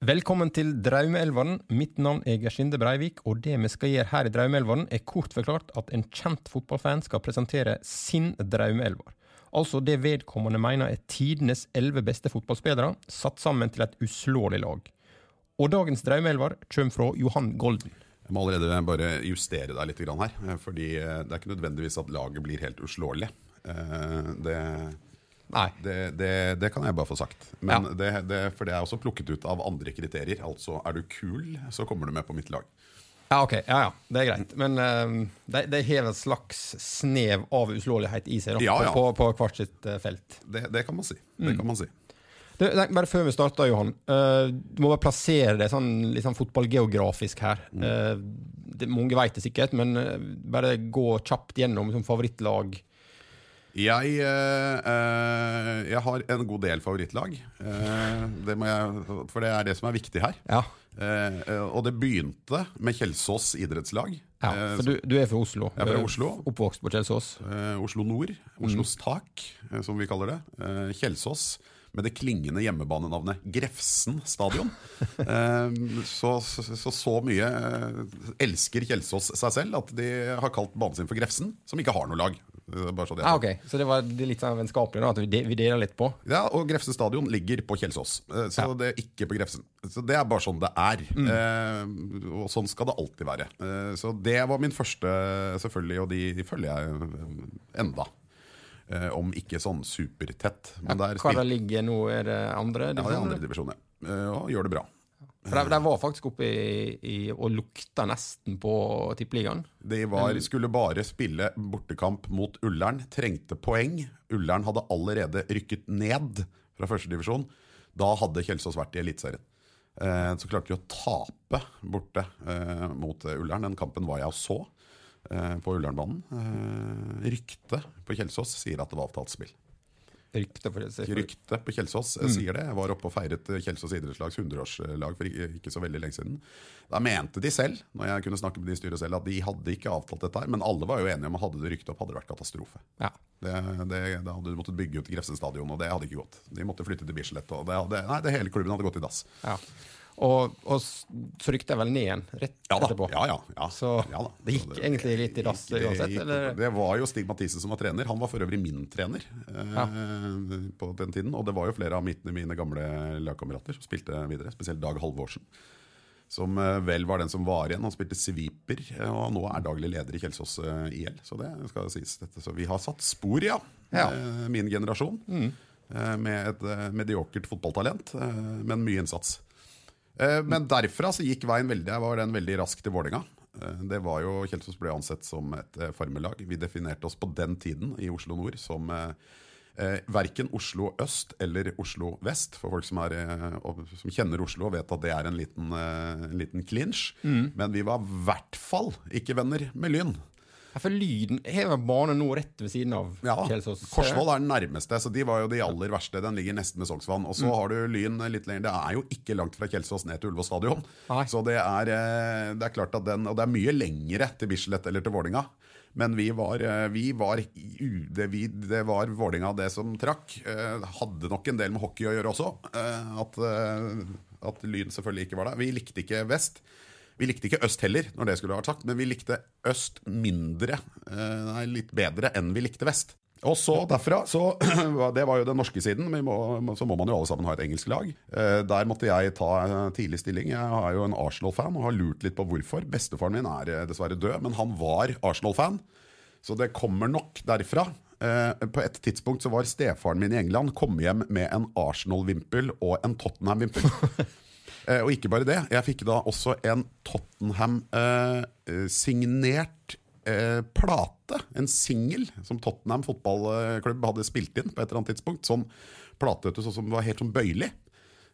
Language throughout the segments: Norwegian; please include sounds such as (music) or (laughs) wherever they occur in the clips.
Velkommen til Draumeelveren. Mitt navn er Gersinde Breivik, og det vi skal gjøre her i Draumeelveren, er kort forklart at en kjent fotballfan skal presentere sin draumeelver. Altså det vedkommende mener er tidenes elleve beste fotballspillere, satt sammen til et uslåelig lag. Og dagens draumeelver kommer fra Johan Golden. Jeg må allerede bare justere deg litt her, fordi det er ikke nødvendigvis at laget blir helt uslåelig. Eh, det. Det, det, det, kan jeg bare få sagt. Men Ja. det, det, for det er også plukket ut av andre kriterier. Altså er du kul, så kommer du med på mitt lag. Ja, ok. Ja, ja. Det er greit. Men uh, de, de har et slags snev av uslåelighet i seg da, Ja, ja. På, på hvert sitt eh, felt. Det, det kan man si. Mm. Kan man si. Du, nei, bare før vi starter, Johan. Uh, du må bare plassere det sånn, litt sånn fotballgeografisk her. Eh, det, mange vet det sikkert, men bare gå kjapt gjennom som favorittlag. Jeg, eh, eh, jeg har en god del favorittlag. Eh, det må jeg, for det er det som er viktig her. Ja. Eh, eh, og det begynte med Kjelsås idrettslag. ja Eh, for du, du er fra Oslo. Jeg er fra Oslo. Oppvokst på Kjelsås. Oslo Nord, Oslos tak, eh, som vi kaller det. Kjelsås, med det klingende hjemmebanenavnet Grefsen stadion. (laughs) Så, så, så så mye elsker Kjelsås seg selv at de har kalt banen sin for Grefsen, som ikke har noe lag. Bare så det er Ah, okay. Så det var litt sånn vennskapelig at vi, vi deler litt på? Ja, og Grefsen stadion ligger på Kjelsås, eh, så Ja. det er ikke på Grefsen. Så Det er bare sånn det er. Eh, og sånn skal det alltid være. Eh, så det var min første, selvfølgelig, og de, de følger jeg eh, enda. Eh, om ikke sånn supertett. Men der Hva det ligger nå? Er det andre? ja, det er andre divisjon, ja. Eh, og gjør det bra. For de, var faktisk oppe i, i og lukta nesten på tippeligaen. De var, skulle bare spille bortekamp mot Ullern, trengte poeng. Ullern hadde allerede rykket ned fra førstedivisjon. Da hadde Kjelsås vært i Eliteserien. Eh, så klarte de å tape borte eh, mot Ullern. Den kampen var jeg og så eh, på Ullernbanen. Ryktet på Kjelsås sier at det var avtalt spill. Rykte for det. Ryktet på Kjelsås mm. sier det. Jeg var oppe og feiret Kjelsås idrettslags 100-årslag for ikke så veldig lenge siden. Da mente de selv, når jeg kunne snakke med de i styret selv, at de hadde ikke avtalt dette her. Men alle var jo enige om at hadde det ryktet opp, hadde det vært katastrofe. Ja. Det, det, da hadde du måttet bygge ut Grefsen stadion, og det hadde ikke gått. De måtte flytte til Bislett, og det hadde, nei, det hele klubben hadde gått i dass. ja. Og, og jeg vel ned igjen rett Ja etterpå. Ja, ja, ja. Så Ja det gikk Så egentlig litt i dass det uansett? gikk- Eller? Det var jo Stig Mathisen som var trener. Han var for øvrig min trener eh, på den tiden. Og det var jo flere av mine, mine gamle lagkamerater som spilte videre, spesielt Dag Halvorsen. Som eh, vel var den som var igjen. Han spilte sviper, eh, og nå er daglig leder i Kjelsås eh, IL. Så det skal sies. Dette. Så vi har satt spor, ja. Min generasjon. Mm. Med et mediokert fotballtalent, men mye innsats. Eh, Men derfra så gikk veien veldig Jeg var den veldig rask til Vålerenga. Eh, Det var jo, Kjelsås ble ansett som et farmelag. Vi definerte oss på den tiden i Oslo nord som eh, eh, verken Oslo øst eller Oslo vest. For folk som, er, eh, som kjenner Oslo og vet at det er en liten, eh, liten clinch. Men vi var i hvert fall ikke venner med Lyn. Ja, for Lyden har bane nå rett ved siden av Ja, Kjelsås. Korsvoll er den nærmeste, så de var jo de aller verste. Den ligger nesten med Sognsvann. Og så Mm. har du Lyn litt lenger. Det er jo ikke langt fra Kjelsås ned til Ullevål stadion. Så det er, eh, det er klart at den Og det er mye lengre til Bislett eller til Vålinga. Men vi var, eh, vi var det, vi, det var Vålinga det som trakk. Eh, Hadde nok en del med hockey å gjøre også. At, at Lyn selvfølgelig ikke var der. Vi likte ikke vest. Vi likte ikke øst heller, når det skulle vært sagt, men vi likte øst mindre, eh, nei, litt bedre enn vi likte vest. Og så derfra, så (clears throat) Det var jo den norske siden, men må, så må man jo alle sammen ha et engelsk lag. Eh, Der måtte jeg ta tidlig stilling. Jeg er jo en Arsenal-fan og har lurt litt på hvorfor. Bestefaren min er eh, dessverre død, men han var Arsenal-fan. Så det kommer nok derfra. På et tidspunkt så var stefaren min i England kommet hjem med en Arsenal-vimpel og en Tottenham-vimpel. (laughs) Eh, og ikke bare det, jeg fikk da også en Tottenham-signert eh, plate, en singel, som Tottenham fotballklubb hadde spilt inn på et eller annet tidspunkt. Sånn plate du, som var helt sånn bøyelig.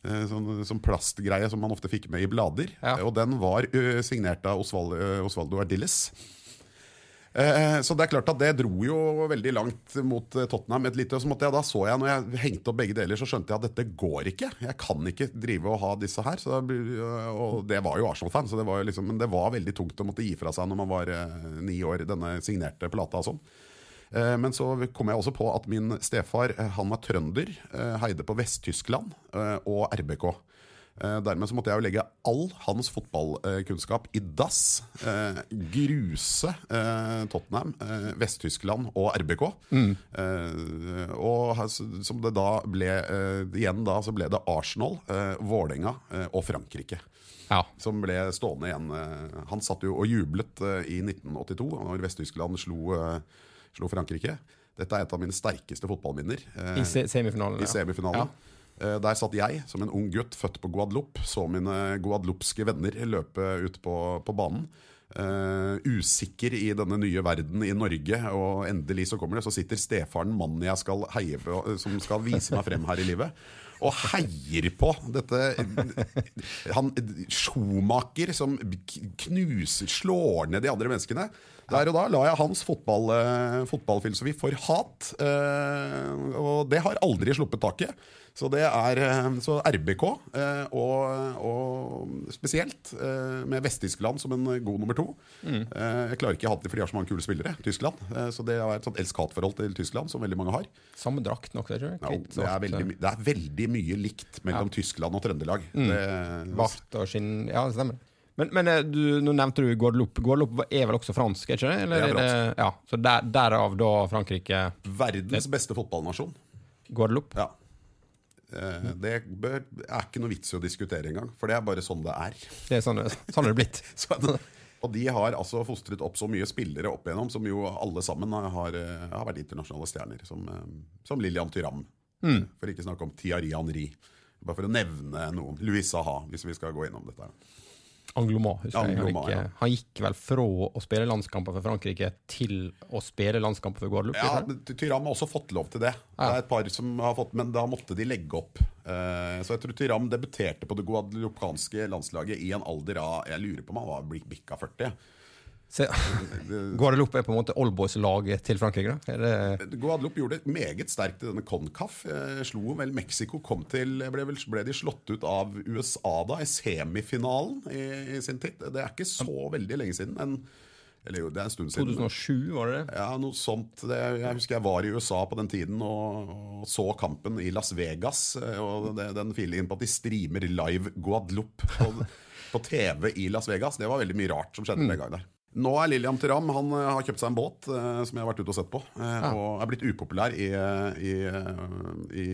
Eh, Sånn, sånn plastgreie som man ofte fikk med i blader. Ja. Eh, Og den var signert av Osvaldo Ardilles. Eh, Så det er klart at det dro jo veldig langt mot eh, Tottenham. Et lite, så jeg da så jeg, når jeg hengte opp begge deler, så skjønte jeg at dette går ikke. Jeg kan ikke drive og ha disse her. Så da og det var jo Arsenal-fan, liksom, men det var veldig tungt å måtte gi fra seg når man var eh, ni år, denne signerte plata og sånn. Eh, Men så kom jeg også på at min stefar eh, han var trønder, eh, heide på Vest-Tyskland eh, og RBK. Eh, dermed så måtte jeg jo legge all hans fotballkunnskap i dass. Eh, gruse eh, Tottenham, Vest-Tyskland og RBK. Mm. og som det da ble Igjen da så ble det Arsenal, Vålerenga og Frankrike. Ja. Som ble stående igjen. Han satt jo og jublet i 1982, når Vest-Tyskland slo, slo Frankrike. Dette er et av mine sterkeste fotballminner. I se semifinalen. i ja. semifinalen. Eh, Der satt jeg, som en ung gutt født på Guadeloupe, så mine guadeloupske venner løpe ut på, på banen. Uh, usikker i denne nye verden i Norge, og endelig så kommer det. Så sitter stefaren, mannen jeg skal heie på, eh, som skal vise meg frem her i livet, og heier på dette Han Schumacher som knuser, slår ned de andre menneskene. Der og da la jeg hans fotball, eh, fotballfilosofi for hat, uh, og det har aldri sluppet taket. Så det er eh, så RBK, eh, og, og spesielt eh, med Vest-Tyskland som en god nummer to. Mm. Jeg klarer ikke å ha det fordi de har så mange kule spillere, Tyskland. Så det er et sånt elsk-hat-forhold til Tyskland som veldig mange har. Samme drakt nok, det tror jeg. Ja, det, er veldig, det er veldig mye likt mellom Tyskland og Trøndelag. Det, Vart og skinn Ja, det stemmer. Men, men du, nå nevnte du Guadeloupe. Guadeloupe er vel også fransk, ikke det? Eller Det er ja, så der, derav da Frankrike verdens beste fotballnasjon. Guadeloupe? Ja. Eh, Det bør, er ikke noe vits i å diskutere engang, for det er bare sånn det er. Det er sånn, sånn er det blitt. (laughs) Så, og de har altså fostret opp så mye spillere opp igjennom, som jo alle sammen har, eh, har vært internasjonale stjerner. Som, eh, som Lilian Tyram, for ikke snakke om Thierry Henri. Bare for å nevne noen. Louisa Ha, hvis vi skal gå innom dette. her. Angloma, husker jeg. Han gikk, ja. han gikk vel fra å spille landskamper for Frankrike til å spille landskamper for Guadeloupe? Ja, Tyram har også fått lov til det. Det er et par som har fått, Men da måtte de legge opp. Eh, Så jeg tror Tyram debuterte på det guadeloupanske landslaget i en alder av Jeg lurer på om han var bikka 40. Se, (laughs) Guadeloupe er på en måte oldboys-laget til Frankrike? da? Guadeloupe gjorde det meget sterkt i denne Concaf. Eh, slo vel Mexico, kom til ble, vel, ble de slått ut av USA da i semifinalen i, i sin tid. Det er ikke så veldig lenge siden. En, eller jo, det er en stund siden. 2007, var det det? Ja, noe sånt. Jeg husker jeg var i USA på den tiden og, og så kampen i Las Vegas. eh, Og det, den filer inn på at de streamer live Guadeloupe på, på TV i Las Vegas. Det var veldig mye rart som skjedde den gangen der. Nå er Lilliam Tiram han eh, har kjøpt seg en båt eh, som jeg har vært ute og sett på. eh, Og er blitt upopulær i, eh, i, eh, i,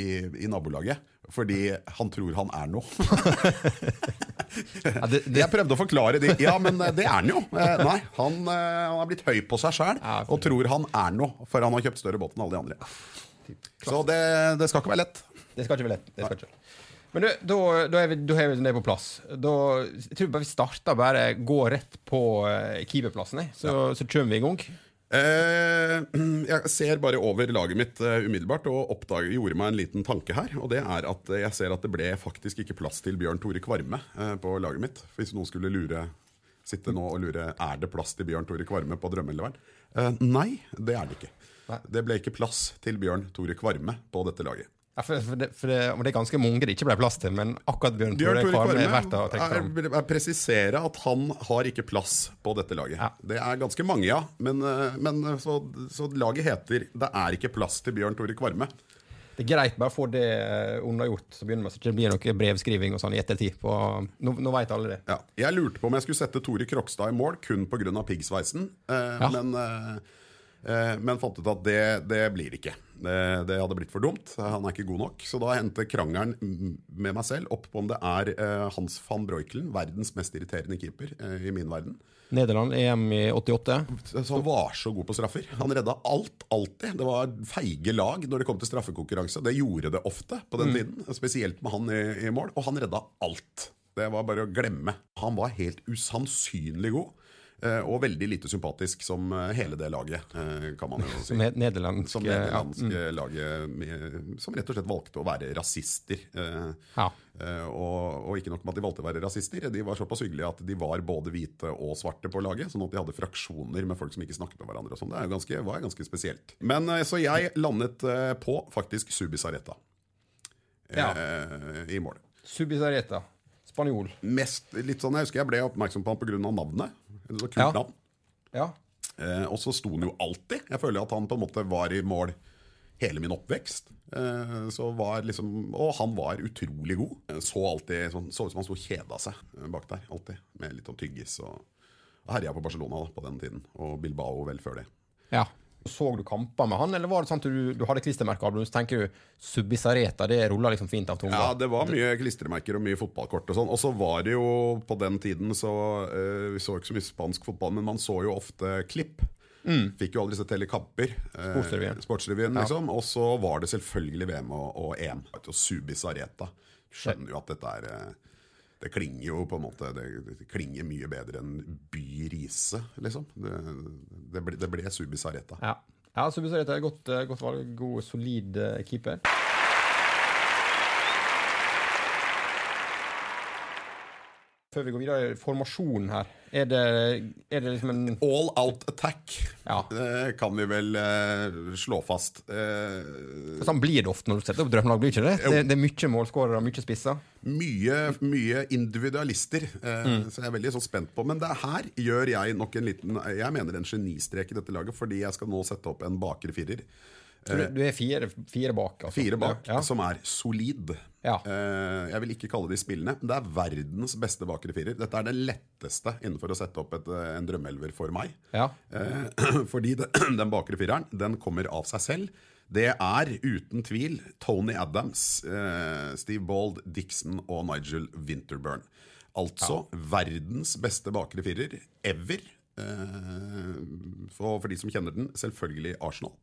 i, i nabolaget. Fordi han tror han er noe. Ja, det, det Jeg prøvde å forklare det. Ja, men det er han jo. Eh, Nei, han, han er blitt høy på seg sjæl Ja, og tror han er noe, for han har kjøpt større båt enn alle de andre. Så det, det skal ikke være lett. Det skal ikke være lett. Det skal ikke. være du, da, da, er vi, har vi det på plass. Da, jeg tror bare vi starter bare gå rett på uh, keeperplassen, så, så, så kommer vi i gang. Eh, jeg ser bare over laget mitt uh, umiddelbart og oppdager, gjorde meg en liten tanke her. Og det er at jeg ser at det ble faktisk ikke plass til Bjørn Tore Kvarme uh, på laget mitt. Hvis noen skulle lure, sitte nå og lure er det plass til Bjørn Tore Kvarme på drømmeeleveren. Uh, nei, det er det ikke. Nei. Det ble ikke plass til Bjørn Tore Kvarme på dette laget. Ja, for, for, det, for det, det er ganske mange det ikke ble plass til, men akkurat Bjørn Bjørn Tore Kvarme er verdt å tenke fram. Jeg vil presisere at han har ikke plass på dette laget. Ja. Det er ganske mange, ja. Men, eh, men så, så laget heter 'Det er ikke plass til Bjørn Tore Kvarme'. Det er greit bare å få det eh, unnagjort, så begynner man så det blir noe brevskriving og sånn i ettertid. På, nå, nå vet alle det. Ja. Jeg lurte på om jeg skulle sette Tore Krokstad i mål kun pga. piggsveisen, eh, men, eh, eh, men fant ut at det, det blir ikke. Det, det hadde blitt for dumt. Han er ikke god nok. Så da endte krangelen mm, med meg selv opp på om det er eh, Hans van Breukelen, verdens mest irriterende keeper eh, i min verden. Nederland, EM i 88. Så han var så god på straffer. Han redda alt, alltid. Det var feige lag når det kom til straffekonkurranse. Det gjorde det ofte på den tiden, spesielt med han i, i mål. Og han redda alt. Det var bare å glemme. Han var helt usannsynlig god. Eh, Og veldig lite sympatisk som eh, hele det laget, eh, kan man jo si. Som nederlandsk Som ja, nederlandske laget som rett og slett valgte å være rasister. Ja. og, og ikke nok med at de valgte å være rasister, de var såpass hyggelige at de var både hvite og svarte på laget. Sånn at de hadde fraksjoner med folk som ikke snakket med hverandre. og sånn. Det er ganske, var ganske spesielt. Men Så jeg landet på faktisk Subisareta Ja. eh, i mål. Subisareta. Spanjol. Mest, litt sånn, Jeg husker jeg ble oppmerksom på han pga. navnet. Et så kult Ja. navn. Ja. Eh, og så sto han jo alltid. Jeg føler at han på en måte var i mål hele min oppvekst. Eh, så var liksom, og han var utrolig god. Eh, Så alltid sånn, så ut som han sto og kjeda seg eh, bak der. alltid, Med litt sånn tyggis. Og, og herja på Barcelona da, på den tiden. Og Bilbao vel før det. Ja. Så du kamper med han, eller var det sånn at du, du hadde og så tenker du Subisareta, det ruller liksom fint av tunga? Ja, det var mye klistremerker og mye fotballkort og sånn. Og så var det jo på den tiden så uh, Vi så ikke så mye spansk fotball, men man så jo ofte klipp. Fikk jo aldri sett hele kamper. Eh, Sportsrevyen. ja. liksom. Og så var det selvfølgelig VM og, og EM. Og Subisareta. Skjønner jo at dette er eh, Det klinger jo på en måte Det, klinger mye bedre enn By Riise, liksom. Det, det, ble, det ble Subis Areta. Ja. ja Subisareta er godt, eh, godt valg. God, solid eh, keeper. Før vi går videre, formasjonen her. Er det, er det liksom en All out attack Ja. Det kan vi vel uh, slå fast. Uh, Sånn blir det ofte når du setter opp drømmelag, blir ikke det? Det, det er mye målskårere, mye spisser. mye, mye individualister, uh, Mm. så jeg er veldig så spent på. Men det her gjør jeg nok en liten Jeg mener en genistrek i dette laget, fordi jeg skal nå sette opp en bakre firer. Så du, du er fire, fire bak? Altså. Fire bak, Ja. som er solid. Ja. Eh, jeg vil ikke kalle de spillene. det er verdens beste bakre firer. Dette er det letteste innenfor å sette opp et, eh, en drømmeelver for meg. Ja. Eh, (clears throat) fordi det, (clears throat) den bakre fireren den kommer av seg selv. Det er uten tvil Tony Adams, Steve Bald, Dixon og Nigel Winterburn. Altså verdens beste bakre firer ever. Eh, for, for de som kjenner den, selvfølgelig Arsenal.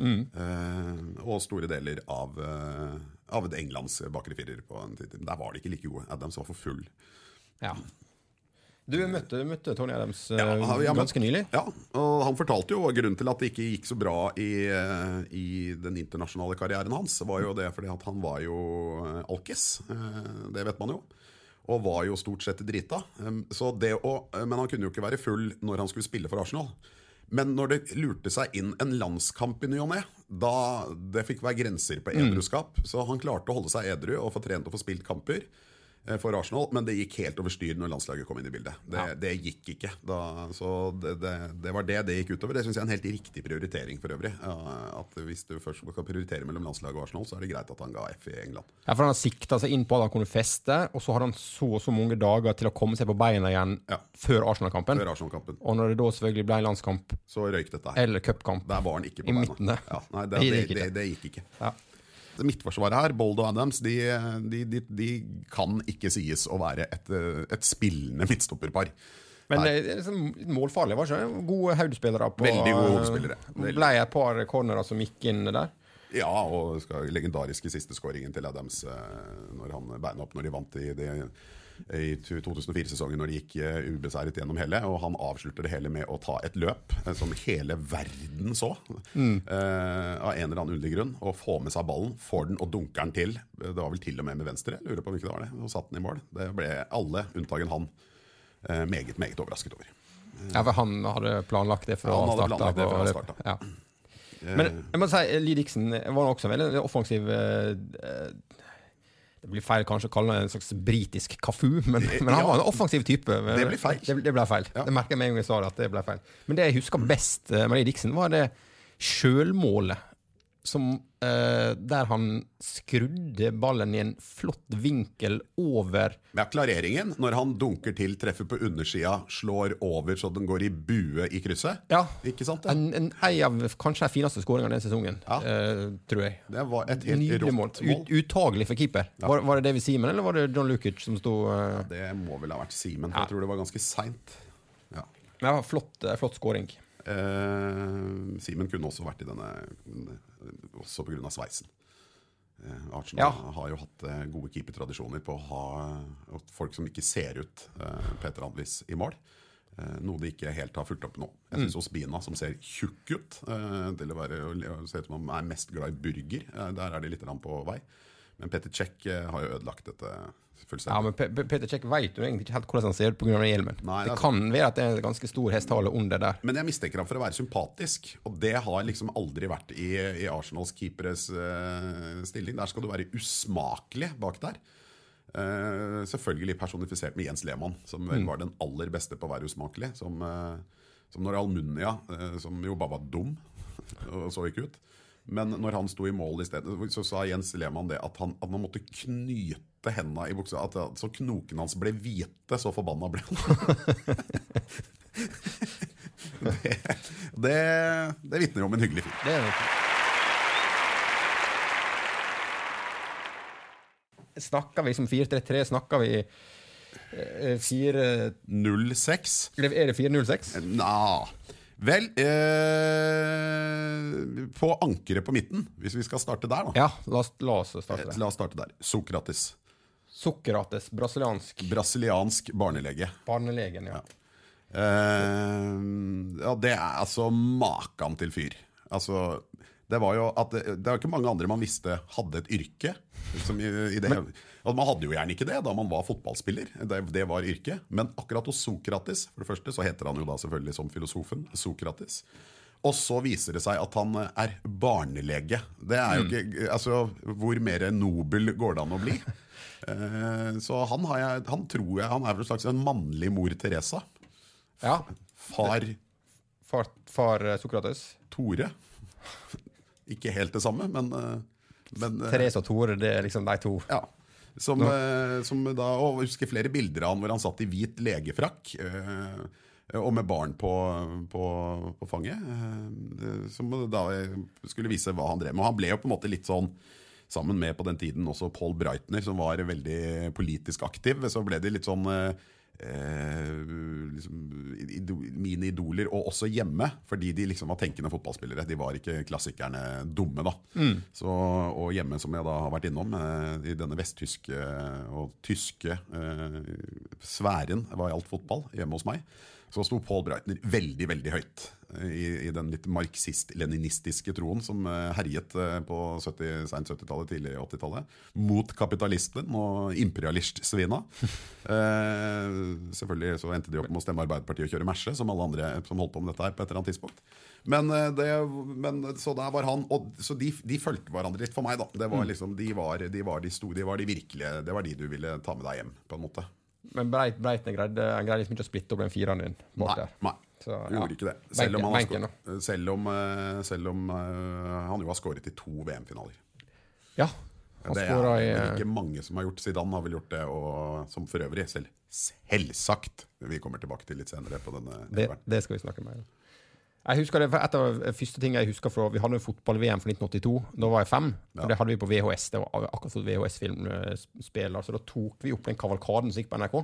Eh, og store deler av, eh, av Englands bakre firer. på en tid. Der var de ikke like gode. Adams var for full. ja. Du møtte, møtte Tony Adams ja, Ja, vi ganske nylig. Ja, og han fortalte jo grunnen til at det ikke gikk så bra i, eh, i den internasjonale karrieren hans. var jo det fordi at han var jo eh, alkis. Eh, Det vet man jo. Og var jo stort sett drita. Så det å, men han kunne jo ikke være full når han skulle spille for Arsenal. Men når det lurte seg inn en landskamp i ny og ne, da det fikk være grenser på edruskap. Så han klarte å holde seg edru og få trent og få spilt kamper for Arsenal, men det gikk helt over styr når landslaget kom inn i bildet. Det, det gikk ikke. Da, så det, det, det var det det gikk utover. Det syns jeg er en helt riktig prioritering for øvrig. At Hvis du først skal prioritere mellom landslaget og Arsenal, så er det greit at han ga F i England. Ja, for Han har sikta seg inn på at han kunne feste, og så har han så og så mange dager til å komme seg på beina igjen Ja. før Arsenal-kampen. Arsenal-kampen. Og når det da selvfølgelig ble en landskamp Så røyk dette her. eller cupkamp Der var han ikke på beina. Ja, nei, (laughs) det, Det det, det, det gikk ikke. ja. Midtforsvaret her, Bold og Adams, de, de, de, de kan ikke sies å være et, eh, et spillende midtstopperpar. Men liksom målfarlig, var ikke det? Gode hodespillere. på- Veldig gode hodespillere. Det ble et par cornerer som gikk inn der. Ja, og skal, legendariske sisteskåringen til Adams eh, når han beina opp når de vant i, det, i 2004-sesongen, når de gikk eh, ubeseiret gjennom hele. Og han avslutter det hele med å ta et løp eh, som hele verden så, eh, av en eller annen underlig grunn, og få med seg ballen, får den og dunker den til. Det var vel til og med med venstre, jeg lurer på hvilket det var det, og satt den i mål. Det ble alle, unntagen han, eh, meget, meget overrasket over. Ja, for han hadde planlagt det fra Ja, han hadde start planlagt det av, han og. Ja. Men jeg må si, Lee Dixon var også en veldig offensiv eh, eh, Det blir feil kanskje å kalle han en slags britisk Kafu, men, men han Ja. var en offensiv type. Det blir feil. Det, det ble feil. Ja. Det merker jeg med en gang jeg sa det, at det ble feil. Men det jeg husker best Marie Dixon, var det sjølmålet som eh, Der han skrudde ballen i en flott vinkel over Med klareringen, når han dunker til, treffer på undersida, slår over så den går i bue i krysset. Ja. Ikke sant? det? En, en, ei av kanskje de fineste skåringene den sesongen, Ja. uh, tror jeg. Det var et helt Nydelig mål. mål. Ut, uttagelig for keeper. Var, var det David Simen, eller var det John Lukic som sto eh, Det må vel ha vært Simen, for jeg tror det var ganske seint. Ja. var flott, flott scoring. Eh, Simen kunne også vært i denne Også pga. sveisen. Eh, Arsenal Ja. har jo hatt eh, gode keepertradisjoner på å ha folk som ikke ser ut eh, Andlis i mål. Noe de ikke helt har fulgt opp nå. Jeg syns Ospina, som ser tjukk ut til å være, å ut som han er mest glad i burger, der er de litt på vei. Men Peter Cech eh, har jo ødelagt dette fullstendig. Ja, men Pe- Peter Check vet jo egentlig ikke helt hvordan han ser ut pga. hjelmen. Nei, det det kan være at det er en ganske stor hestehale under der. Men jeg mistenker ham for å være sympatisk, og det har liksom aldri vært i, i Arsenals keeperes uh, stilling. Der skal du være usmakelig bak der. Uh, selvfølgelig personifisert med Jens Lehmann, som vel var den aller beste på å være usmakelig. Som, uh, som når Almunia, eh, som jo bare var dum (laughs) og så ikke ut. Men når han sto i mål i stedet, så sa Jens Lehmann det at han, at han måtte knyte henda i buksa. At, at, så knokene hans ble hvite, så forbanna ble han. (laughs) det det, det vitner om en hyggelig fyr. Det er. Snakker vi som 4-3-3? Snakker vi eh, 4 06. Eller Er det 4-0-6? Nja Vel eh, På ankeret på midten, hvis vi skal starte der, da. Ja, la oss, la oss starte der. La oss starte der. Sokrates. Sokrates, brasiliansk Brasiliansk barnelege. barnelegen, ja. Eh, ja, det er altså makan til fyr. Altså, det var jo at det, det var ikke mange andre man visste hadde et yrke. Som i, i det, at man hadde jo gjerne ikke det da man var fotballspiller. Det, det var yrket. Men akkurat hos Sokrates for det første, så heter han jo da selvfølgelig som filosofen Sokrates. Og så viser det seg at han er barnelege. Det er jo ikke, altså Hvor mer nobel går det an å bli? Eh, så han, har jeg, han tror jeg han er en slags en mannlig mor Teresa. ja. Far Far, far eh, Sokrates. Tore. Ikke helt det samme, men, eh, men eh, Therese og Tore, det er liksom de to. Ja. Som, eh, som da, og jeg husker flere bilder av han hvor han satt i hvit legefrakk. Eh, og med barn på, på, på fanget. Eh, som da skulle vise hva han drev med. Og han ble jo på en måte litt sånn Sammen med på den tiden også Paul Breitner, som var veldig politisk aktiv. Så ble det litt sånn eh, eh, liksom, ido- mine idoler, og også hjemme, fordi de liksom var tenkende fotballspillere. De var ikke klassikerne dumme, da. Så, og hjemme, som jeg da har vært innom, eh, i denne vesttyske og tyske eh, sfæren hva gjaldt fotball, hjemme hos meg, så sto Paul Breitner veldig, veldig høyt eh, i, i den litt marxist-leninistiske troen som eh, herjet eh, på 70, sent 70-tallet, tidlig 80-tallet, mot kapitalismen og imperialistsvina. (laughs) Eh, selvfølgelig så endte de opp med å stemme Arbeiderpartiet og kjøre Merse, som alle andre som holdt på med dette her på et eller annet tidspunkt. Men, det, men så der var han og, Så de, de fulgte hverandre litt for meg, da. Det var liksom, de, var, de var de store, de var de virkelige Det var de du ville ta med deg hjem, på en måte. Men Breit, Breitner greide, han greide liksom ikke å splitte opp den fireren din. Nei, nei. Så, ja. Gjorde ikke det. Selv om, Benken, skåret- selv om, eh, selv om uh, han jo har skåret i to VM-finaler. Ja. Han Det er i eh, ikke mange som har gjort Zidane har vel gjort det, og som for øvrig selv, selvsagt vi kommer tilbake til litt senere på denne det, det skal vi snakke mer om. Jeg husker det, Et av de første tingene jeg husker fra Vi hadde jo fotball-VM for 1982. Da var jeg fem. Ja. Det hadde vi på VHS. Det var akkurat fått VHS-filmspiller. Så da tok vi opp den kavalkaden som gikk på NRK.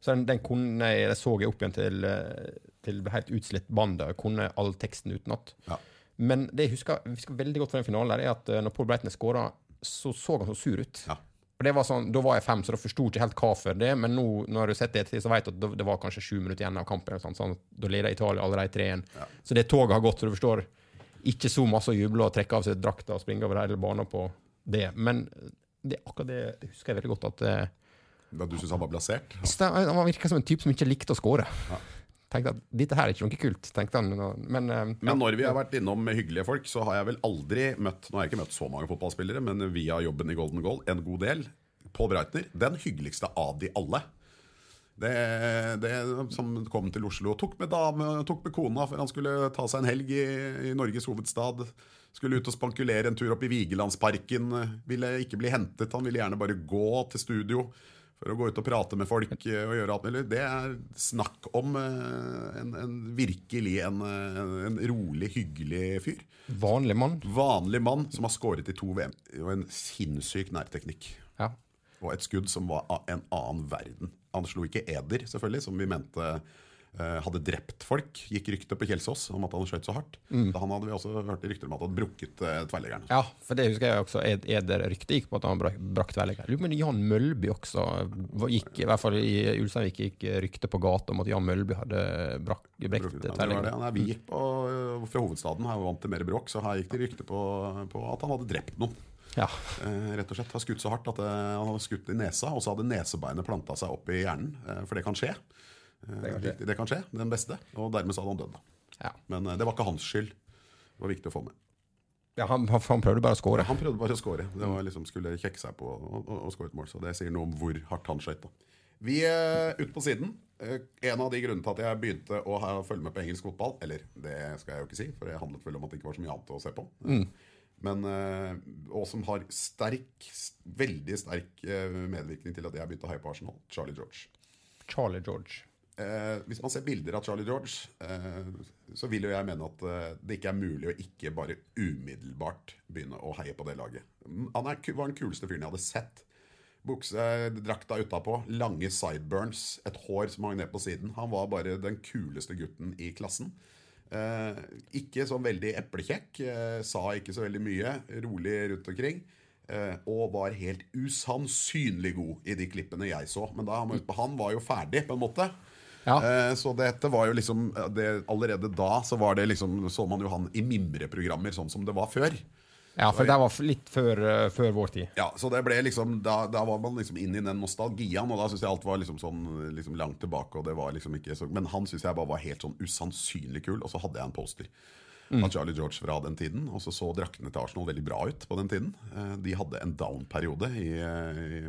Så den, den kunne jeg, det så jeg opp igjen til, eh, til helt utslitt band. Jeg kunne all teksten utenat. Ja. Men det jeg husker, jeg husker veldig godt fra den finalen, der, er at eh, når Paul Breitner skåra, så så han så sur ut. Ja. Og det var sånn, Da var jeg fem, så da forsto ikke helt hva for det. Men nå når du setter det til, så vet du at det- var kanskje sju minutter igjen av kampen. Sånn, sånn, da leder Italia allerede 3-1. Så det toget har gått, så du forstår. Ikke så masse å juble og trekke av seg drakta og springe over hele banen på det. Men det, akkurat det, det husker jeg veldig godt. at eh, Da du syns han var blasert? Han var virka som en type som ikke likte å skåre. Tenkte at dette her er ikke noe kult, tenkte han. Men, eh, Men når vi har vært innom hyggelige folk, så har jeg vel aldri møtt Nå har jeg ikke møtt så mange fotballspillere, men via jobben i Golden Goal en god del. Paul Breitner, den hyggeligste av de alle. Det, det som kom til Oslo. Tok med dame, tok med kona for han skulle ta seg en helg i, i Norges hovedstad. Skulle ut og spankulere en tur opp i Vigelandsparken. Ville ikke bli hentet, han ville gjerne bare gå til studio for å gå ut og prate med folk eh, og gjøre alt mulig. Det er snakk om eh, en, en virkelig en, eh, en rolig, hyggelig fyr. vanlig mann. Vanlig mann som har skåret i to VM. Og en sinnssyk nærteknikk. Ja. Og et skudd som var av en annen verden. Han slo ikke Eder, selvfølgelig, som vi mente hadde drept folk. Gikk rykte på Kjelsås om at han skjøt så hardt. Da han hadde vi også hørt rykter om at han hadde brukket tverrleggeren. Ja, for det husker jeg også. Ed- Eder-ryktet gikk på at han brakk tverrlegger. Lurer på om Jan Mølby også gikk, i hvert fall i Ulsteinvik gikk rykte på gata om at Jan Mølby hadde brak, brekt Brukket- ja, vi gikk på, eh, fra hovedstaden, her vant til mer bråk, så her gikk det rykte på, på at han hadde drept noen. Ja. Eh, rett og slett har skutt så hardt at eh, han hadde skutt i nesa, og så hadde nesebeinet planta seg opp i hjernen. Eh, for det kan skje. Eh, Det kan skje. Det kan skje, den beste. Og dermed så hadde han dødd. Ja. Men eh, det var ikke hans skyld. Det var viktig å få med. ja han, han, prøvde bare å score. Han prøvde bare å score. Det var liksom Skulle kjekke seg på å, å, å score et mål. Så det sier noe om hvor hardt han skøyt. Vi er ute på siden. Eh, En av de grunnene til at jeg begynte å følge med på engelsk fotball Eller det skal jeg jo ikke si, for det handlet vel om at det ikke var så mye annet å se på. Men, eh, og som har sterk, veldig sterk eh, medvirkning til at jeg begynte å heie på Arsenal. Charlie George. Charlie George. Eh, hvis man ser bilder av Charlie George, eh, så vil jo jeg mene at eh, det ikke er mulig å ikke bare umiddelbart begynne å heie på det laget. Han er, var den kuleste fyren jeg hadde sett. Bukse, drakta utapå, lange sideburns, et hår som hang ned på siden. Han var bare den kuleste gutten i klassen. Eh, ikke sånn veldig eplekjekk, eh, sa ikke så veldig mye, rolig rundt omkring. Eh, og var helt usannsynlig god i de klippene jeg så. Men da, han var jo ferdig, på en måte. Ja. Eh, så dette var jo liksom det, Allerede da så var det liksom så man jo han i mimreprogrammer, sånn som det var før. Ja, for det var litt før, eh, før vår tid. Ja, så det ble liksom Da, da var man liksom inn i den nostalgiaen, og da syns jeg alt var liksom sånn liksom langt tilbake. Og det var liksom ikke så Men han syns jeg bare var helt sånn usannsynlig kul, og så hadde jeg en poster. Av Charlie George fra den tiden. Og så så draktene til Arsenal veldig bra ut på den tiden. Eh, De hadde en down-periode i, i,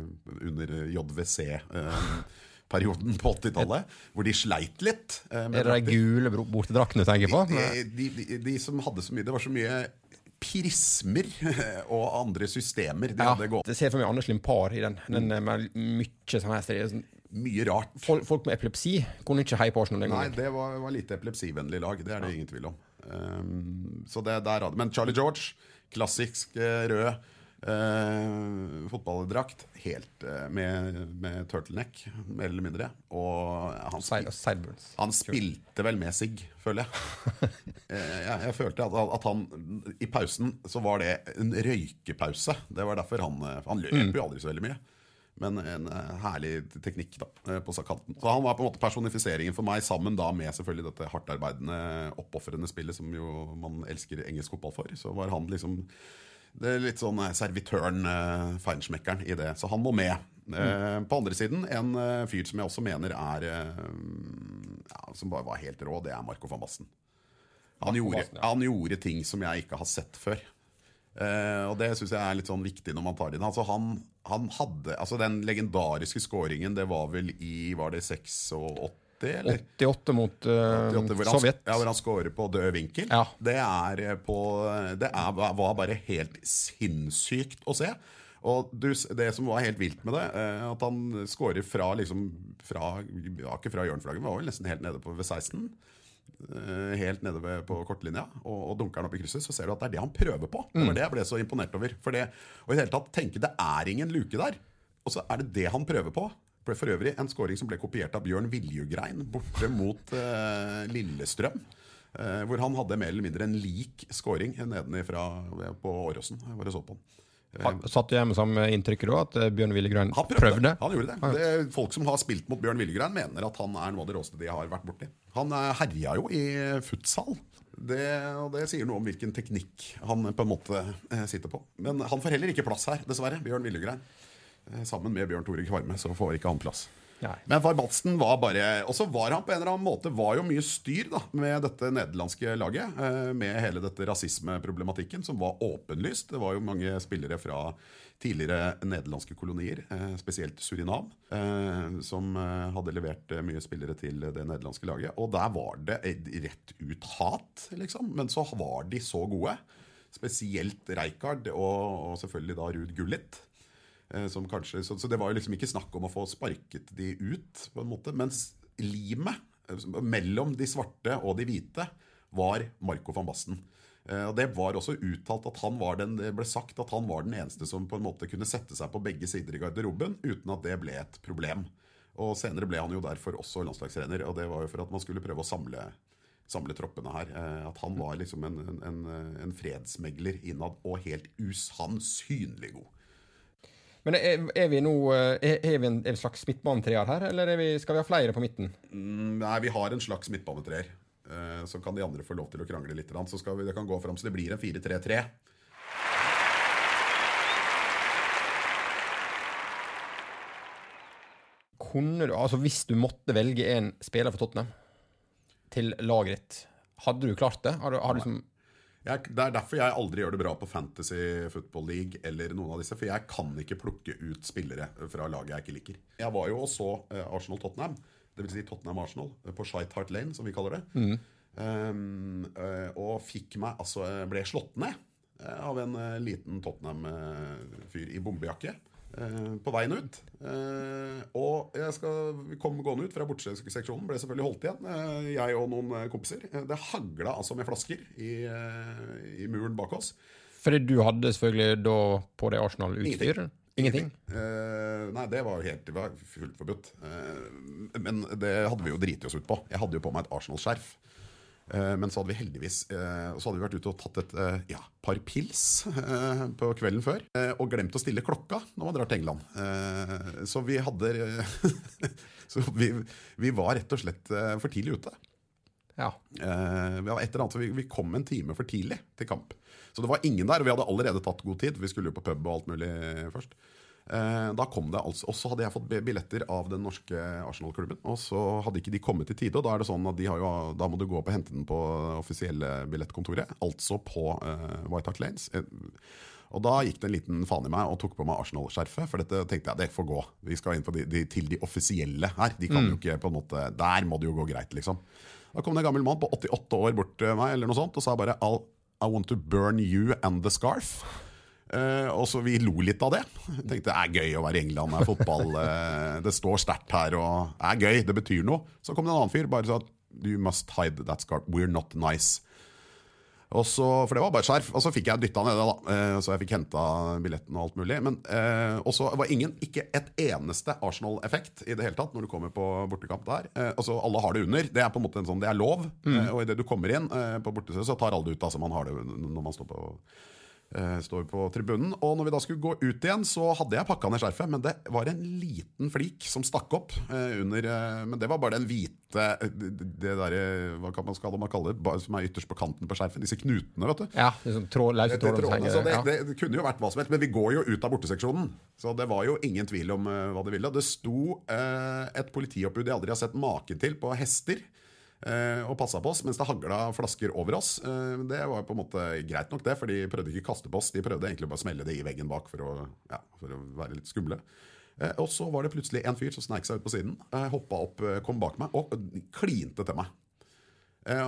under JWC-perioden på 80-tallet, hvor de sleit litt. eh, Er det de gule bortedraktene du tenker på? De, de, de, som hadde så mye Det var så mye prismer (laughs) og andre systemer de Ja, hadde gått. Det ser for meg Anders Limpar i den. den eh, med mye sånn her Mye rart. folk, folk med epilepsi kunne ikke heie på Arsenal den Nei, det var, var lite epilepsivennlig lag. Det er det ingen tvil om. Um, så det der hadde Men Charlie George, klassisk eh, rød eh, fotballdrakt. Helt uh, med, med turtleneck, mer eller mindre. Og han, spil, han spilte vel med sigg, føler jeg. (laughs) uh, jeg. Jeg følte at, at han I pausen så var det en røykepause. Det var derfor han eh, Han løp jo aldri så veldig mye. Men en eh, herlig teknikk da, eh, på kanten. Så han var på en måte personifiseringen for meg, sammen da med selvfølgelig dette hardtarbeidende, oppofrende spillet som jo man elsker engelsk fotball for. Så var han liksom det er litt sånn eh, servitøren, uh, feinschmeckeren i det. Så han må med. Eh, på andre siden, en fyr som jeg også mener er ja, Som bare var helt rå, det er Marco van Basten. Han gjorde, ja. han gjorde ting som jeg ikke har sett før. Og det syns jeg er litt sånn viktig når man tar det inn. Altså han, han hadde Altså Den legendariske scoringen, det var vel i Var det 86, eller? 88 mot uh, 88, hvor han, Sovjet. Ja, hvor han scorer på død vinkel. Ja. Det, er eh, på, det er, var bare helt sinnssykt å se. Og du, det som var helt vilt med det, eh, at han scorer fra liksom fra, ja, Ikke fra hjørneflagget, men var vel nesten helt nede på ved 16. eh, Helt nede ved, på kortlinja, og, og dunker han opp i krysset, så ser du at det er det han prøver på. Det var det jeg ble så imponert over. For det, og i det hele tatt tenke det er ingen luke der. Og så er det det han prøver på. Ble for øvrig en scoring som ble kopiert av Bjørn Viljugrein borte mot eh, Lillestrøm. Eh, hvor han hadde mer eller mindre en lik scoring nedenifra på Åråsen. Jeg bare så på han. Ha- Satt du hjemme med inntrykk da, at eh, Bjørn Willegrein Han prøvde. prøvde? Han gjorde det. det. Folk som har spilt mot Bjørn Viljugrein, mener at han er noe av det råeste de har vært borti. Han eh, herja jo i futsal. Det, og det sier noe om hvilken teknikk han på en måte eh, sitter på. Men han får heller ikke plass her, dessverre. Bjørn Viljugrein. Eh, Sammen med Bjørn Tore Kvarme så får ikke han plass. Nei. Men Farbatsen var bare Og så var han på en eller annen måte var jo mye styr da med dette nederlandske laget. eh, Med hele dette rasismeproblematikken som var åpenlyst. Det var jo mange spillere fra tidligere nederlandske kolonier, eh, spesielt Surinam, som hadde levert mye spillere til det nederlandske laget. Og der var det rett ut hat, liksom. Men så var de så gode. Spesielt Reykard og, og selvfølgelig da Ruud Gullit. Eh, Som kanskje, så, så det var jo liksom ikke snakk om å få sparket de ut, på en måte. Mens limet eh, mellom de svarte og de hvite var Marco van Basten. Eh, Og Det var også uttalt at han var den, det ble sagt at han var den eneste som på en måte kunne sette seg på begge sider i garderoben uten at det ble et problem. Og Senere ble han jo derfor også landslagstrener, og det var jo for at man skulle prøve å samle, samle troppene her. At han var liksom en, en, en fredsmegler innad, og helt usannsynlig god. Men er, er vi nå eh, Er, er vi en, en slags midtbanetreer her, eller er vi, skal vi ha flere på midten? Mm, Nei, vi har en slags midtbanetreer. Eh, Så kan de andre få lov til å krangle litt. Så skal vi, det kan gå fram så det blir en 4-3-3. Kunne du, altså Hvis du måtte velge en spiller for Tottenham til laget ditt, hadde du klart det? Har du, har du liksom, Jeg, det er derfor jeg aldri gjør det bra på Fantasy Football League eller noen av disse. For jeg kan ikke plukke ut spillere fra laget jeg ikke liker. Jeg var jo og så eh, Arsenal-Tottenham, dvs. Si Tottenham-Arsenal, eh, på Shite Lane, som vi kaller det. Um, eh, og fikk meg Altså ble slått ned. av en liten Tottenham-fyr i bombejakke. Eh, På veien ut. Eh, Og jeg skal kom gående ut fra borteseksjonen. Ble selvfølgelig holdt igjen, eh, jeg og noen kompiser. Det hagla altså med flasker i, i muren bak oss. Fordi du hadde selvfølgelig da på deg Arsenal-utstyr? Ingenting. Ingenting? Eh, nei, det var jo helt det var fullt forbudt. Uh, men det hadde vi jo driti oss ut på. Jeg hadde jo på meg et Arsenal-skjerf. Eh, men så hadde vi heldigvis eh, Så hadde vi vært ute og tatt et eh, ja, par pils på kvelden før. og glemt å stille klokka når man drar til England. Så vi hadde (laughs) Så vi, vi var rett og slett for tidlig ute. Ja. Vi, et eller annet, vi kom en time for tidlig til kamp. Så det var ingen der, og vi hadde allerede tatt god tid. Vi skulle jo på pub og alt mulig først. Eh, da kom det altså, Og så hadde jeg fått billetter av den norske Arsenal-klubben. Og så hadde ikke de kommet i tide, og da er det sånn at de har jo, da må du gå opp og hente den på offisielle billettkontoret. Altså på uh, White Hart Lanes. Eh, og da gikk det en liten faen i meg og tok på meg Arsenal-skjerfet. For dette tenkte jeg, det får gå. Vi skal inn på de, de, til de offisielle her. De kan jo ikke på en måte Der må det jo gå greit, liksom. Da kom det en gammel mann på 88 år bort til meg eller noe sånt, og sa bare I want to burn you and the scarf. Eh, og så Vi lo litt av det. (laughs) Tenkte det er gøy å være i England, det er fotball. (laughs) eh, det står sterkt her og det er gøy, det betyr noe. Så kom det en annen fyr bare sa at you must hide that scarf. We're not nice. Og så, for det var bare et skjerf. Og så fikk jeg dytta ned det, da. Eh, Så jeg fikk henta billetten og alt mulig. Men eh, også var ingen, ikke et eneste Arsenal-effekt i det hele tatt når du kommer på bortekamp der. Eh, altså Alle har det under. Det er på en måte en sånn, det er lov. Eh, og idet du kommer inn eh, på bortested, så tar alle det ut. Altså man har det når man står på står på tribunen. Og når vi da skulle gå ut igjen, så hadde jeg pakka ned skjerfet. Men det var en liten flik som stakk opp eh, under eh, Men det var bare den hvite eh, Det, derre Hva kan man skal man kalle det? Som er ytterst på kanten på skjerfet. Disse knutene, vet du. ja sånn tråd, løse trådene, så det, det, det kunne jo vært hva som helst, men vi går jo ut av borteseksjonen. Så det var jo ingen tvil om eh, hva det ville. Det sto eh, et politioppbud jeg aldri har sett maken til, på hester. Eh, og passa på oss mens det hagla flasker over oss. Eh, det var på en måte greit nok, det, for de prøvde ikke å kaste på oss. De prøvde egentlig bare å smelle det i veggen bak for å, ja, for å være litt skumle. Eh, og så var det plutselig en fyr som sneik seg ut på siden, hoppa opp, kom bak meg og klinte til meg.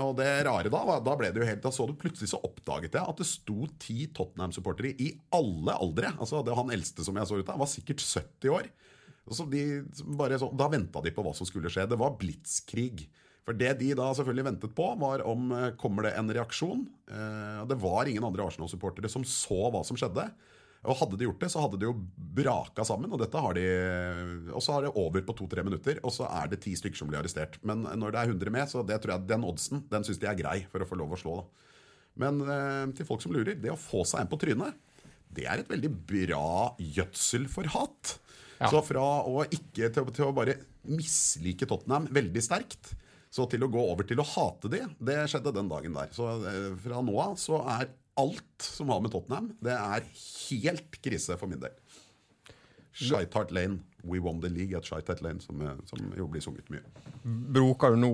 Og det rare da, da ble det jo helt Da så du plutselig så oppdaget jeg at det sto ti Tottenham-supportere i alle aldre. Altså det Han eldste som jeg så ut av, var sikkert 70 år. Så de, bare så, da venta de på hva som skulle skje. Det var blitskrig. For det de da selvfølgelig ventet på, var om eh, kommer det en reaksjon. Eh, det var ingen andre Arsenal-supportere som så hva som skjedde. Og hadde de gjort det, så hadde det jo braka sammen. Og dette har de Og så har det over på to-tre minutter, og så er det ti stykker som blir arrestert. Men når det er 100 med, så det tror jeg den oddsen den syns de er grei for å få lov å slå. da. Men eh, til folk som lurer, det å få seg en på trynet, det er et veldig bra gjødsel for hat. Ja. Så fra å ikke til, til å bare mislike Tottenham veldig sterkt, så til å gå over til å hate de, det skjedde den dagen der. Så eh, fra nå av så er alt som har med Tottenham, det er helt krise for min del. Shitehart Lane, We Won the League at Shitehart Lane, som, eh, som jo blir sunget mye. Bruker du nå,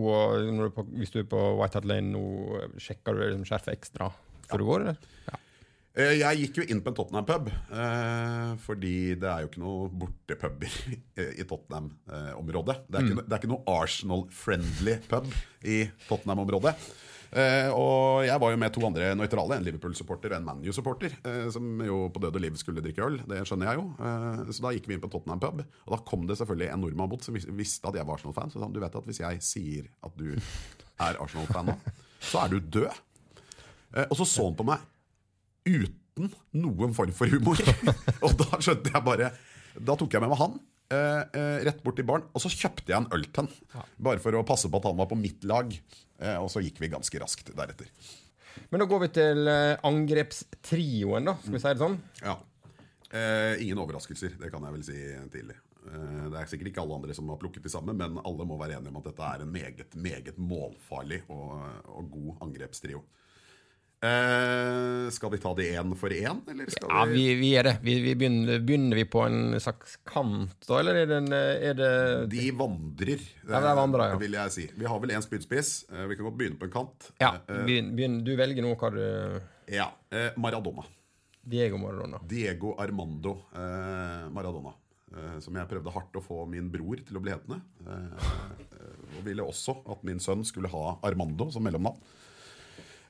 du på, hvis du er på White Hart Lane nå, sjekker du liksom skjerfet ekstra før du går, eller? Ja. Eh, Jeg gikk jo inn på en Tottenham-pub, eh, fordi det er jo ikke noe bortepuber (laughs) i Tottenham-området. Det, ikke det er ikke noe Arsenal-friendly pub i Tottenham-området. Eh, og jeg var jo med to andre nøytrale, en Liverpool-supporter og en ManU-supporter, som jo på død og liv skulle drikke øl. Det skjønner jeg jo. Så da gikk vi inn på Tottenham-pub, og da kom det selvfølgelig en nordmann bort som visste at jeg var Arsenal-fan. Så sa han du vet at hvis jeg sier at du er Arsenal-fan nå, så er du død. Og så så han på meg uten noen form for humor. (laughs) og da skjønte jeg bare Da tok jeg med meg han eh, eh, rett bort til baren, og så kjøpte jeg en øl til han. Bare for å passe på at han var på mitt lag. Eh, og så gikk vi ganske raskt deretter. Men da går vi til angrepstrioen, da. Skal vi si det sånn? Ja. Eh, ingen overraskelser, det kan jeg vel si tidlig. Det er sikkert ikke alle andre som har plukket de samme, men alle må være enige om at dette er en meget, meget målfarlig og, og god angrepstrio. Eh, skal vi ta det én for én, eller skal Ja, vi, vi er det. Vi, vi begynner, begynner vi på en slags kant, da, eller er det, en, er det De vandrer, Ja, det vandrer, ja. eh, vil jeg si. Vi har vel én spydspiss. Eh, Vi kan godt begynne på en kant. Ja, begynn, begynn, du velger nå hva du ja. eh, Maradona. Diego Maradona. Diego Armando eh, Maradona. Eh, som jeg prøvde hardt å få min bror til å bli hetende. Og ville også at min sønn skulle ha Armando som mellomnavn.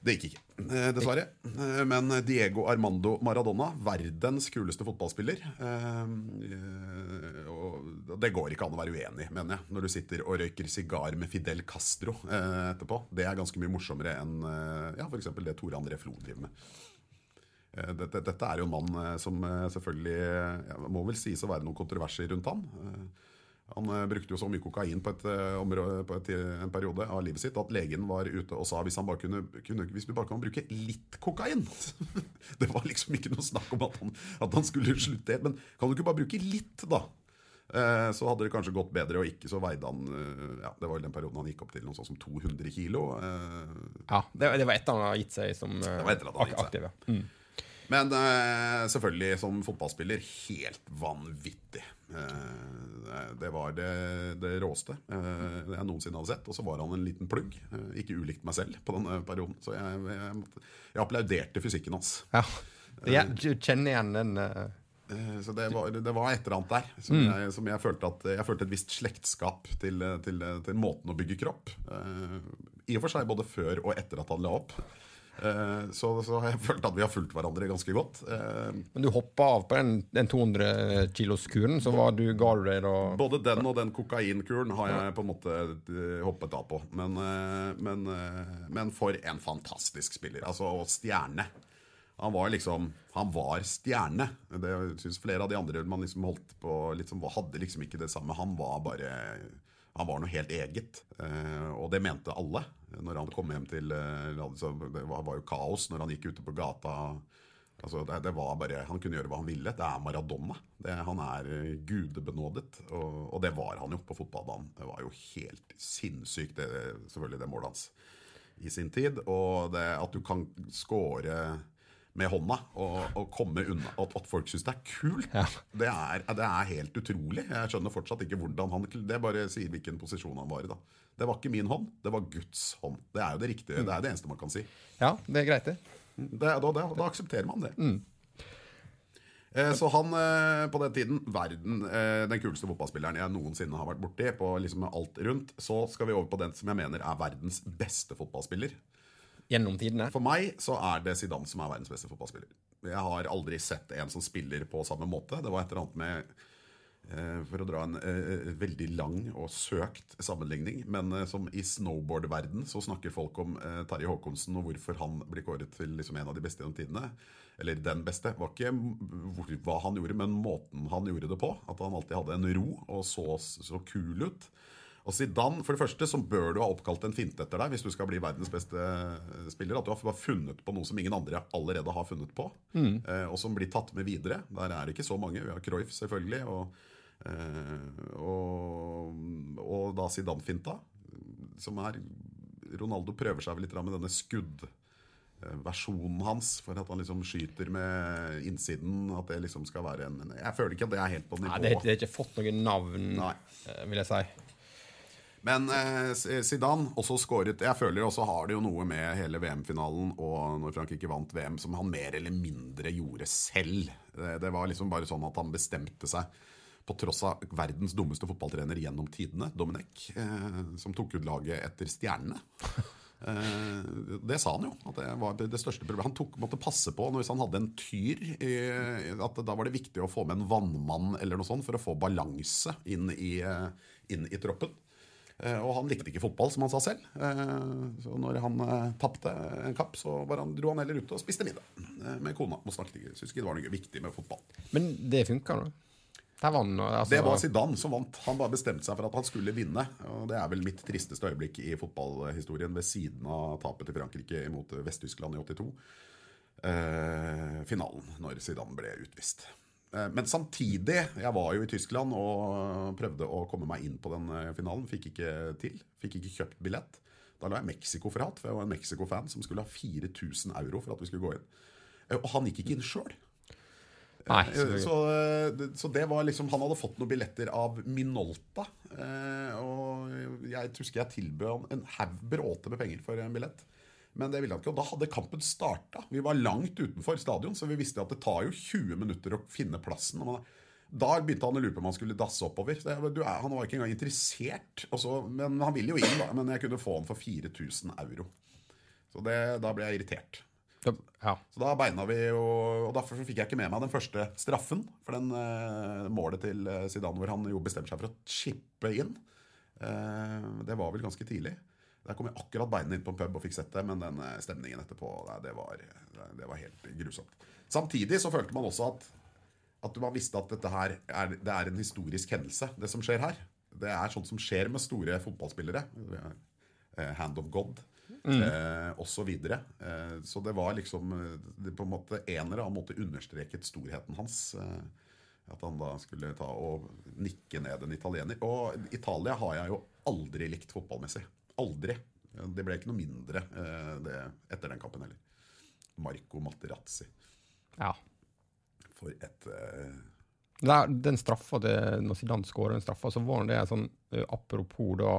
Det gikk ikke, eh, dessverre. Eh, Men Diego Armando Maradona, verdens kuleste fotballspiller eh, Det går ikke an å være uenig, mener jeg, når du sitter og røyker sigar med Fidel Castro etterpå. Det er ganske mye morsommere enn ja, f.eks. det Tore André Flo driver med. Dette, er jo en mann som selvfølgelig ja, Må vel sies å være noen kontroverser rundt han. Eh, Han eh, brukte jo så mye kokain på, et, eh, område, på et, en periode av livet sitt at legen var ute og sa hvis, han bare kunne, kunne, hvis du bare kan bruke litt kokain (laughs) Det var liksom ikke noe snakk om at han, at han skulle slutte helt, men kan du ikke bare bruke litt, da? Eh, Så hadde det kanskje gått bedre, og ikke så veide han eh, ja, Det var vel den perioden han gikk opp til noe sånt som 200 kilo. eh, Ja, det, var etter han har gitt seg som eh, aktiv. Ja. Mm. Men eh, selvfølgelig, som fotballspiller, helt vanvittig. Eh, det var det, det råeste eh, jeg noensinne hadde sett. Og så var han en liten plugg. Eh, ikke ulikt meg selv på denne perioden. Så jeg, jeg, jeg applauderte fysikken hans. Ja. Jeg, du kjenner igjen den eh, Eh, Så det var, det var et eller annet der som, jeg, som jeg følte at Jeg følte et visst slektskap til, til, til måten å bygge kropp. Uh, I og for seg både før og etter at han la opp. Eh, Så, så har jeg (laughs) følt at vi har fulgt hverandre ganske godt. Eh, Men du hoppa av på den, den 200 kilos-kuren, så var du, ga du deg da Både den og den kokainkuren har jeg på en måte eh, hoppet av på. Men, men, men for en fantastisk spiller. Altså, og stjerne. Han var liksom Han var stjerne. Det syns flere av de andre man liksom holdt på liksom, Hadde liksom ikke det samme. Han var bare Han var noe helt eget. Eh, og det mente alle. Når han kom hjem til eh, Det var, jo kaos når han gikk ute på gata. Altså, det, det bare, Han kunne gjøre hva han ville. Det er Maradona. Det, han er eh, gudebenådet. Og, og det var han jo på fotballbanen. Det var jo helt sinnssykt, det, selvfølgelig, det målet hans i sin tid. Og det at du kan score med hånda og, og komme unna at, at folk syns det er kult, Ja. det, er, det er helt utrolig. Jeg skjønner fortsatt ikke hvordan han Det bare sier hvilken posisjon han var i. da Det var ikke min hånd, det var Guds hånd. Det er jo det riktige. Det er det eneste man kan si. Ja, det er greit, det. Det, da, da, da aksepterer man det. Mm. Så han eh, på den tiden verden, eh, den kuleste fotballspilleren jeg noensinne har vært borti. På liksom alt rundt Så skal vi over på den som jeg mener er verdens beste fotballspiller. Gjennom tidene. For meg så er det Zidane som er verdens beste fotballspiller. Jeg har aldri sett en som spiller på samme måte. Det var et eller annet med eh, For å dra en eh, veldig lang og søkt sammenligning, men eh, som i snowboardverden så snakker folk om eh, Håkonsen og hvorfor han blir kåret til liksom en av de beste gjennom tidene. Eller den beste. var ikke hva han gjorde, men måten han gjorde det på. At han alltid hadde en ro og så så kul ut. Og Zidane, for det første så bør du ha oppkalt en finte etter deg hvis du skal bli verdens beste eh, spiller. At du har funnet på noe som ingen andre allerede har funnet på, mm. og som blir tatt med videre. Der er det ikke så mange. Vi har Cruyff, selvfølgelig, og, eh, og, og da Zidane-finta, som er Ronaldo prøver seg litt med denne skuddversjonen hans, for at han liksom skyter med innsiden. At det liksom skal være en Jeg føler ikke at det er helt på nivå. Nei, det, det har ikke fått noe navn, Nei. eh, vil jeg si. Men eh, Zidane også skåret Jeg føler også har det jo noe med hele VM-finalen og når Frankrike vant VM, som han mer eller mindre gjorde selv. Det, det var liksom bare sånn at han bestemte seg på tross av verdens dummeste fotballtrener gjennom tidene, Domenech, eh, som tok ut laget etter stjernene. Eh, det sa han jo, at det var det, største problemet. Han tok, måtte passe på hvis han hadde en tyr, eh, at da var det viktig å få med en vannmann eller noe sånt for å få balanse inn i, eh, inn i troppen. Eh, Og han likte ikke fotball, som han sa selv. Eh, Så når han eh, tapte en kapp, så han, dro han heller ut og spiste middag med kona. Og snakket ikke, Syns ikke det var noe viktig med fotball. Men det funka, da. Han, altså, Det var Zidane som vant. Han bare bestemte seg for at han skulle vinne. Og det er vel mitt tristeste øyeblikk i fotballhistorien, ved siden av tapet til Frankrike mot Vest-Tyskland i 82. Eh, finalen, når Zidane ble utvist. Eh, men samtidig, jeg var jo i Tyskland og prøvde å komme meg inn på den eh, finalen. Fikk ikke til. Fikk ikke kjøpt billett. Da la jeg Mexico for hatt, for jeg var en Mexico-fan som skulle ha 4000 euro for at vi skulle gå inn. Eh, Og han gikk ikke inn sjøl. Så, så det var liksom Han hadde fått noen billetter av Minolta. Og jeg husker jeg tilbød han en haug bråte med penger for en billett. Men det ville han ikke. Og da hadde kampen starta. Vi var langt utenfor stadion, så vi visste at det tar jo 20 minutter å finne plassen. Da begynte han å lure på om han skulle dasse oppover. Er- han var ikke engang interessert. Også, men han ville jo inn, da. Men jeg kunne få han for 4000 euro. Så det, da ble jeg irritert. Ja. Så da beina vi, og, og derfor så fikk jeg ikke med meg den første straffen. For den eh, målet til eh, Zidane hvor han jo bestemte seg for å chippe inn. Eh, det var vel ganske tidlig. Der kom jeg akkurat beina inn på en pub og fikk sett det, men den eh, stemningen etterpå, det, var, det var helt grusomt. Samtidig så følte man også at, at man visste at dette her er, det er en historisk hendelse, det som skjer her. Det er sånt som skjer med store fotballspillere. Eh, Hand of God. Eh, og så videre. Eh, så det var liksom eh, det på en måte en eller annen måte understreket storheten hans. Eh, at han da skulle ta og nikke ned en italiener. Og Italia har jeg jo aldri likt fotballmessig. Aldri. Det ble ikke noe mindre eh, det, etter den kampen heller. Marco Materazzi. ja. For et eh, Der, den straffa det, Når Zidane skåra den straffa, så var det en sånn eh, apropos da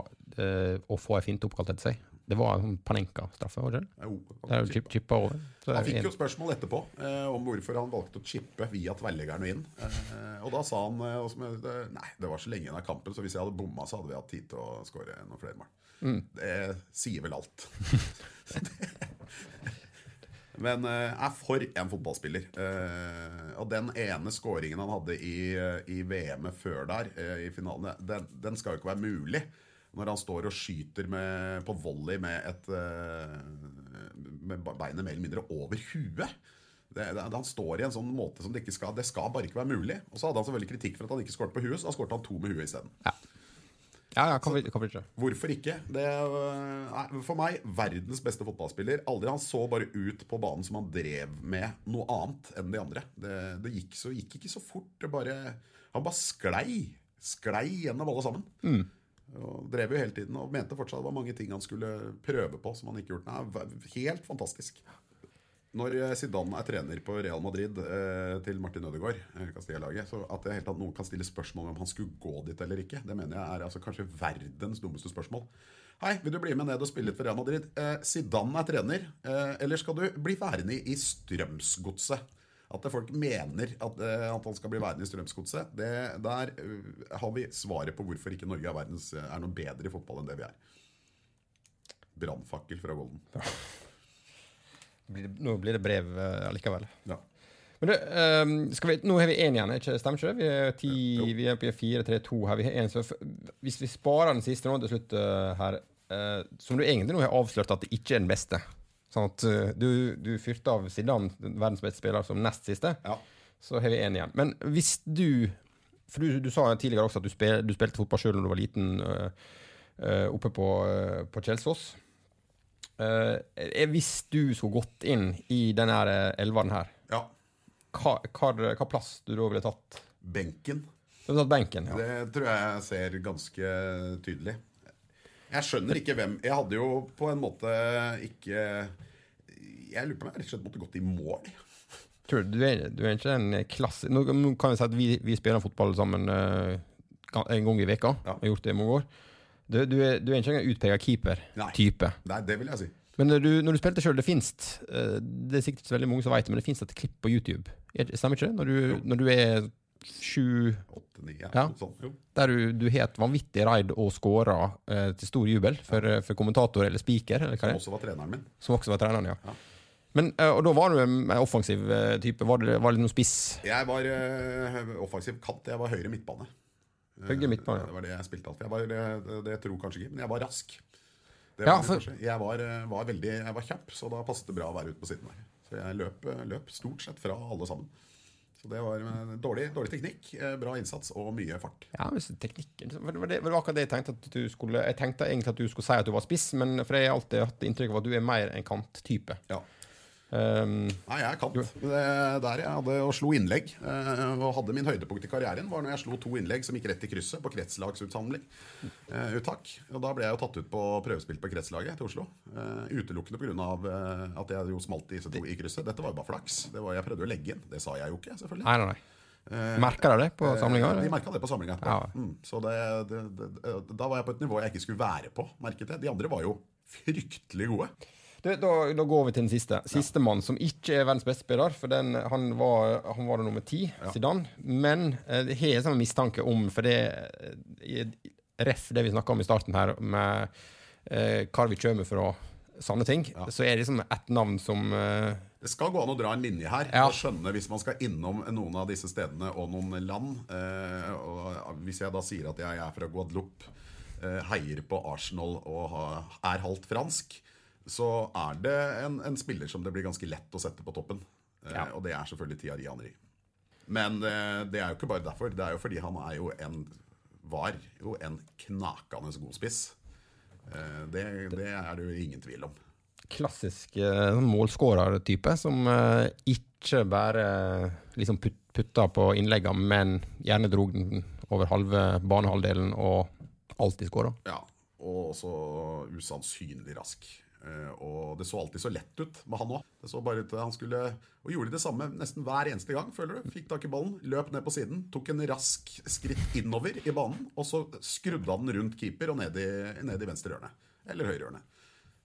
å få ei finte oppkalt etter seg. Det var en Panenka-straffe, var det jo, jo chip, chippa over. Han fikk jo spørsmål etterpå eh, om hvorfor han valgte å chippe via tverrleggeren og inn. Eh, og da sa han eh, nei, det var så lenge igjen av kampen, så hvis jeg hadde bomma, så hadde vi hatt tid til å skåre noen flere mål. Det sier vel alt. (laughs) Men jeg er for en fotballspiller. Eh, og den ene skåringen han hadde i, eh, i VM-et før der, eh, i finalen, den, den skal jo ikke være mulig. Når han står og skyter med, på volley med, et, eh, med beinet mer eller mindre over huet. Det, det, han står i en sånn måte som det ikke skal Det skal bare ikke være mulig. Og så hadde han selvfølgelig kritikk for at han ikke skåret på huet, så da skåret han to med huet isteden. Ja, ja, kan vi, kan vi ikke. Hvorfor ikke? Det er, nei, for meg verdens beste fotballspiller. Aldri Han så bare ut på banen som han drev med noe annet enn de andre. Det, det gikk, så, gikk ikke så fort. Det bare, han bare sklei. Sklei gjennom alle sammen. Og drev jo hele tiden og mente fortsatt det var mange ting han skulle prøve på som han ikke gjort. Nei, helt fantastisk. Når eh, Zidane er trener på Real Madrid eh, til Martin Ødegaard, eh, Castilla-laget, så at det helt tatt noen kan stille spørsmål om han skulle gå dit eller ikke, det mener jeg er altså kanskje verdens dummeste spørsmål. Hei, vil du bli med ned og spille litt for Real Madrid? Eh, Zidane er trener, eh, eller skal du bli værende i, Strømsgodset? At folk mener at, eh, at han skal bli værende i Strømsgodset, der eh, har vi svaret på hvorfor ikke Norge er, verdens, er noe bedre i fotball enn det vi er. Brannfakkel fra Golden. Ja. nå blir det brev allikevel. Ja. Men du, ehm, skal vi, nå har vi én igjen, ikke stemmer ikke det? Vi er, ti, vi er på fire, tre, to her. Vi har en, så hvis vi sparer den siste nå til slutt eh, her, eh, som du egentlig nå har avslørt at det ikke er den beste Sånn at eh, du, du fyrte av Zidane, verdens beste spiller, som nest siste. Ja. Så har vi én igjen. Men hvis du For du, du sa tidligere også at du, spil, du spilte fotball sjøl da du var liten, øh, oppe på, øh, på Kjelsås. Uh, hvis du skulle gått inn i denne elveren her, ja. hva, hva, hva plass du da ville tatt? Benken. Du ville tatt benken, ja. Det tror jeg jeg ser ganske tydelig. Jeg skjønner ikke hvem Jeg hadde jo på en måte ikke Jeg lurer på om jeg rett og slett måtte gått i mål. Tror du, du, er, du er ikke en klasse... Nå, kan vi si at vi, vi spiller fotball sammen øh, en gang i veka. Ja. Har gjort det i mange år. Du, du, er, du er ikke en utprega keeper-type. Nei, det vil jeg si. Men når du, når du spilte sjøl, det fins Det er sikkert ikke så veldig mange som vet det, men det fins et klipp på YouTube. Er Stemmer ikke det? Når du, når du er sju ja. Der du, du het et vanvittig raid og scora eh, til stor jubel for, for kommentator eller speaker, eller Som også var treneren min. som også var treneren, ja. Ja. Men, eh, og da var du en en offensiv eh, type? Var det, var det noen spiss? Jeg var uh, offensiv kant. Jeg var høyre midtbane. Høyre midtbane. Det var det jeg spilte alltid. Jeg var, det, det, tror kanskje ikke, men jeg var rask. Det Ja, for- jeg, var, eh, var veldig, jeg var kjapp, så da passet det bra å være ute på siden der. Så jeg løp, eh, løp stort sett fra alle sammen. Så det var eh, dårlig, dårlig teknikk, eh, bra innsats og mye fart. Ja, hvis teknikken var det, var det, var det akkurat det jeg tenkte at du skulle Jeg tenkte egentlig at du skulle si at du var spiss, men for jeg har alltid hatt inntrykk av at du er mer en kanttype. Ja. Um, Nei, jeg er kant. Det, der jeg hadde og slo innlegg. Uh, Og hadde min høydepunkt i karrieren var når jeg slo to innlegg som gikk rett i krysset på kretslagsutsamling. Uh, uttak. Og da ble jeg jo tatt ut på prøvespill på kretslaget til Oslo. Uh, Utelukkende pga. Uh, at jeg jo smalt disse to i krysset. Dette var jo bare flaks. Det var, jeg prøvde å legge inn. Det sa jeg jo ikke, selvfølgelig. nei, nei, nei. Merka de det på samlinga? De merka det på samlinga. Ja. Mm, så det, det, det, da var jeg på et nivå jeg ikke skulle være på, merket jeg. De andre var jo fryktelig gode. Du, da, da går vi til den siste. Sistemann, som ikke er verdens beste spiller. For den, han, var, han var nummer ti, Zidane. Men eh, det har jeg sånn mistanke om, for det eh, Ref det vi snakka om i starten her, med eh, hvor vi kommer fra sanne ting, så er det liksom ett navn som eh, Det skal gå an å dra en linje her Ja. og skjønne hvis man skal innom noen av disse stedene og noen land. Eh, og hvis jeg da sier at jeg er fra Guadeloupe, eh, heier på Arsenal og ha, er halvt fransk, så er det en, en spiller som det blir ganske lett å sette på toppen. Eh, Ja. Og det er selvfølgelig Thierry Henry. Men eh, det er jo ikke bare derfor. Det er jo fordi han er jo en var jo en knakende god spiss. Eh, det, det er det jo ingen tvil om. klassisk målskårertype, som ikke bare liksom putta på innleggene, men gjerne drog den over halve banehalvdelen og alltid skåra. Ja, og også usannsynlig rask. Eh, og det så alltid så lett ut med han òg. Han skulle Og gjorde det samme nesten hver eneste gang, føler du. Fikk tak i ballen, løp ned på siden, tok en rask skritt innover i banen, og så skrudde han den rundt keeper og ned i, ned i venstre hjørne. Eller høyre hjørne.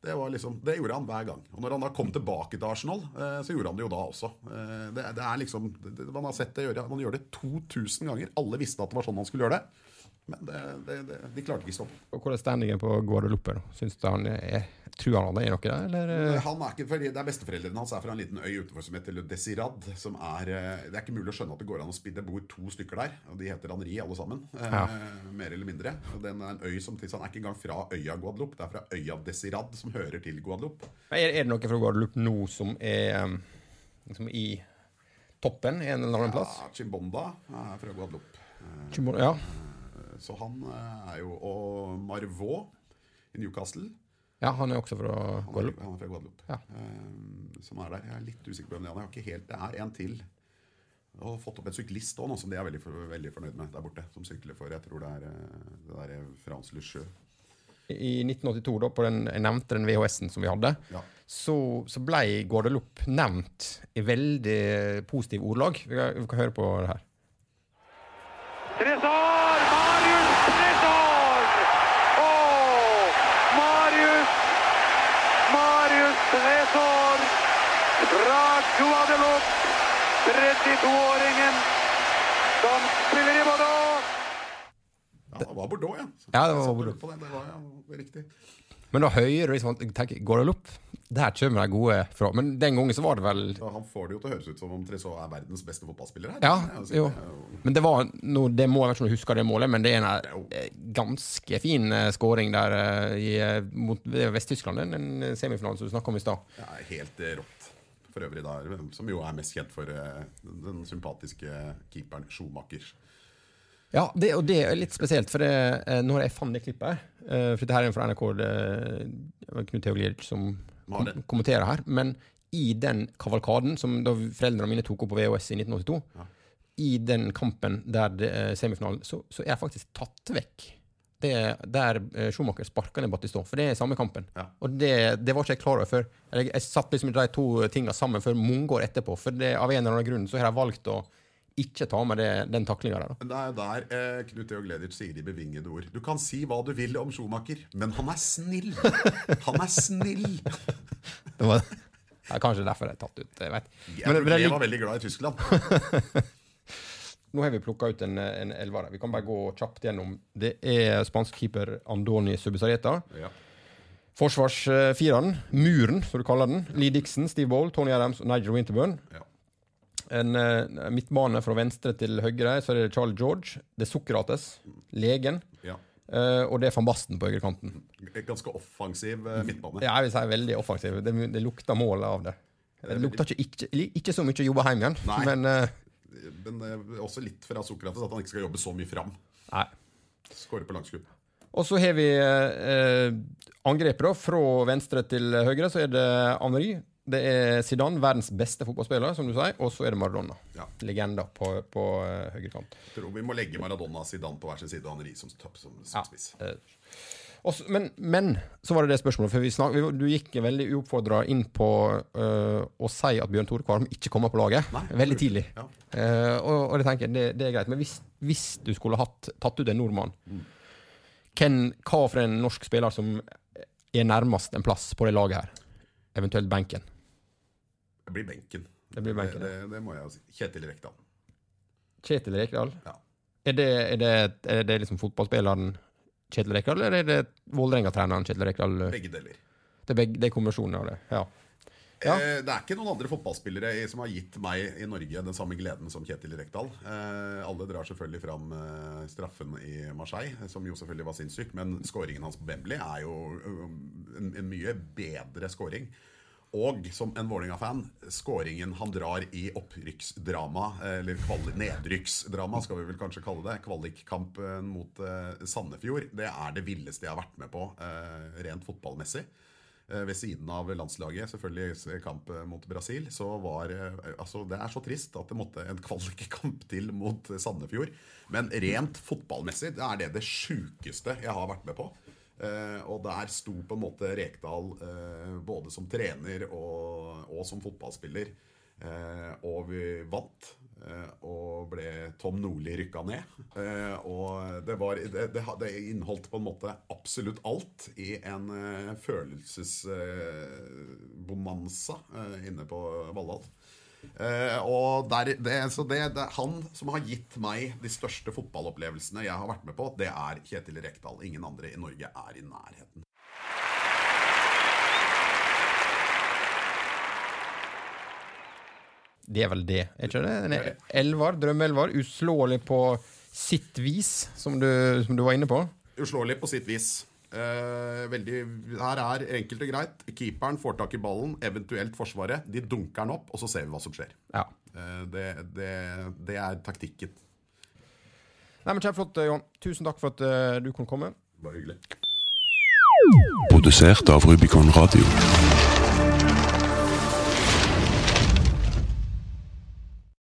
Det, liksom, det gjorde han hver gang. Og når han da kom tilbake til Arsenal, eh, så gjorde han det jo da også. Eh, det, det er liksom, Man har sett det gjøre Man gjør det 2000 ganger. Alle visste at det var sånn han skulle gjøre det. Men det, de klarte ikke å stoppe. Og Hvordan er standingen på Guadalupe? da? Syns du han er, tror han er noe der, eller? eh? Han er ikke, fordi det er Besteforeldrene hans er fra en liten øy utenfor som heter Desirad. Som er, eh, det er ikke mulig å skjønne at det går an å spille. Det bor to stykker der, og de heter Henri alle sammen. Eh, Mer eller mindre. Og den er en øy som Han er ikke engang fra øya Guadeloupe, det er fra øya Desirad, som hører til Guadeloupe. Er, er det noe fra Guadeloupe nå som er liksom i toppen en eller annen plass? Ja, Chimbonda er fra Guadeloupe. Chimbonda, Ja. Så han eh, er jo Og Marvaux i Newcastle. Ja, han er også fra er, han er fra Guadeloupe. Ja. Eh, som er der. Jeg er litt usikker på hvem det er. Jeg har ikke helt, det er en til. Og fått opp en syklist òg, som de er veldig, for- veldig fornøyd med der borte. Som sykler for Jeg tror det er eh, det der er France Le. I 1982, da, på den, jeg nevnte den VHS-en som vi hadde, Ja. så, så ble Guadeloupe nevnt i veldig positiv ordlag. Vi kan, vi kan høre på det her. Tresor! Fra Guadeloupe. 32-åringen som spiller i Bordeaux. Ja, det var Bordeaux, ja. Ja, det var Bordeaux. det. det var ja, det riktig. Men da hører liksom tenker, Guadalupe, der kommer de gode fra. Men den gangen så var det vel ja, han får det jo til å høres ut som om Tresor er verdens beste fotballspiller her. Ja, Det jo. det jo- Men det var noe, det må jeg vet ikke om du husker det målet, men det er en eh, ganske fin skåring scoring der eh, i, eh, mot det Vest-Tyskland, den, semifinalen som du snakka om i stad. Ja, helt eh, rått. For øvrig, da, som jo er mest kjent for eh, den sympatiske keeperen Schumacher. Ja, det, og det er litt spesielt, for det, eh, når jeg fant det klippet eh, For dette er en fra NRK, det Knut Teoglic som kom, kommenterer her. Men i den kavalkaden som da foreldrene mine tok opp på VHS i 1982, i den kampen der det semifinalen, så, så er jeg faktisk tatt vekk. Det er der eh, Schumacher sparka ned Battiston, for det er samme kampen. Ja. Og det, det var ikke jeg klar over før. Jeg, jeg satt liksom de to tinga sammen før mange år etterpå, for det, av en eller annen grunn så har jeg valgt å ikke ta med det, den taklinga der. da. Det er der eh, Knut Georg Ledic sier de bevingede ord. Du kan si hva du vil om Schumacher, men han er snill! Han er snill! Det var ja, kanskje derfor jeg er tatt ut. Jeg vet. Jeg Men, men det, var veldig glad i Tyskland. (laughs) nå har vi plukka ut en, en elver. Vi kan bare gå kjapt gjennom. Det er spansk keeper Andoni Subisareta. Ja. Forsvarsfireren, Muren, som du kaller den. Lee Dixon, Steve Ball, Tony Adams og Nigel Winterburn. Ja. En uh, midtbane fra venstre til høyre, så er det Charlie George. Det er Sokrates, legen. ja. Uh, og det er van Basten på høyrekanten. Ganske offensiv uh, midtbane. Ja, jeg vil si veldig offensiv. Det, det lukter mål av det. Det lukter ikke, ikke, ikke så mye å jobbe hjem igjen, Nei. men eh, Men eh, også litt fra Sokrates at han ikke skal jobbe så mye fram. Nei. Skåre på langskudd. Og så har vi eh, angrepet. Fra venstre til høyre så er det Henri. Det er Zidane, verdens beste fotballspiller, som du sier. Og så er det Maradona. Ja. Legenda på, på eh, høyrekant. Jeg tror vi må legge Maradona og Zidane på hver sin side og Henri som som, som, som Ja. spiss. Eh, og så- men, men så var det det spørsmålet, for vi snak, vi, du gikk veldig uoppfordra inn på øh, å si at Bjørn Tore Kvarm ikke kommer på laget. Nei, veldig tidlig. Ja. Uh, og, og det tenker det, det er greit. Men hvis, hvis du skulle hatt, tatt ut en nordmann, hvem, hva for en norsk spiller som er nærmest en plass på det laget her? Eventuelt benken. Det blir benken. Det blir benken, det, det, det må jeg si. Kjetil Rekdal. Kjetil Rekdal. Ja. Er det, er det, er det liksom fotballspilleren Kjetil Rekdal, eller er det Vålerenga-treneren Kjetil Rekdal? Begge deler. Det er begge, det er kombinasjonen av det. Ja. Ja. Eh, Det er ikke noen andre fotballspillere i- som har gitt meg i Norge den samme gleden som Kjetil Rekdal. Eh, alle drar selvfølgelig fram eh, straffen i Marseille, som jo selvfølgelig var sinnssyk, men skåringen hans på Wembley er jo en, en mye bedre skåring. Og som en Vålerenga-fan, skåringen han drar i opprykksdrama, eh, eller nedrykksdrama, skal vi vel kanskje kalle det, kvalikkampen mot eh, Sandefjord, det er det villeste jeg har vært med på eh, rent fotballmessig. Eh, ved siden av landslaget, selvfølgelig kamp eh, mot Brasil, så var eh, altså Det er så trist at det måtte en (laughs) kvalikkamp til mot eh, Sandefjord. Men rent fotballmessig det er det det sjukeste jeg har vært med på. Eh, og der sto på en måte Rekdal eh, både som trener og, og som fotballspiller. Eh, og vi vant. og ble Tom Nordli rykka ned. Og det, var, det, det, det inneholdt på en måte absolutt alt i en følelsesbonanza inne på Valhall. Eh, og der, det, så det, det er han som har gitt meg de største fotballopplevelsene jeg har vært med på, det er Kjetil Rekdal. Ingen andre i Norge er i nærheten. Det er vel det, er ikke det? Elvar, drømmeelvar, uslåelig på sitt vis, som du, som du var inne på. Uslåelig på sitt vis. Eh, veldig, her er enkelt og greit. Keeperen får tak i ballen, eventuelt Forsvaret. De dunker den opp, og så ser vi hva som skjer. Ja. Eh, det, det, det er taktikken. Nei, men Kjempeflott, Johan. Tusen takk for at eh, du kunne komme. Bare hyggelig. Produsert av Rubicon Radio.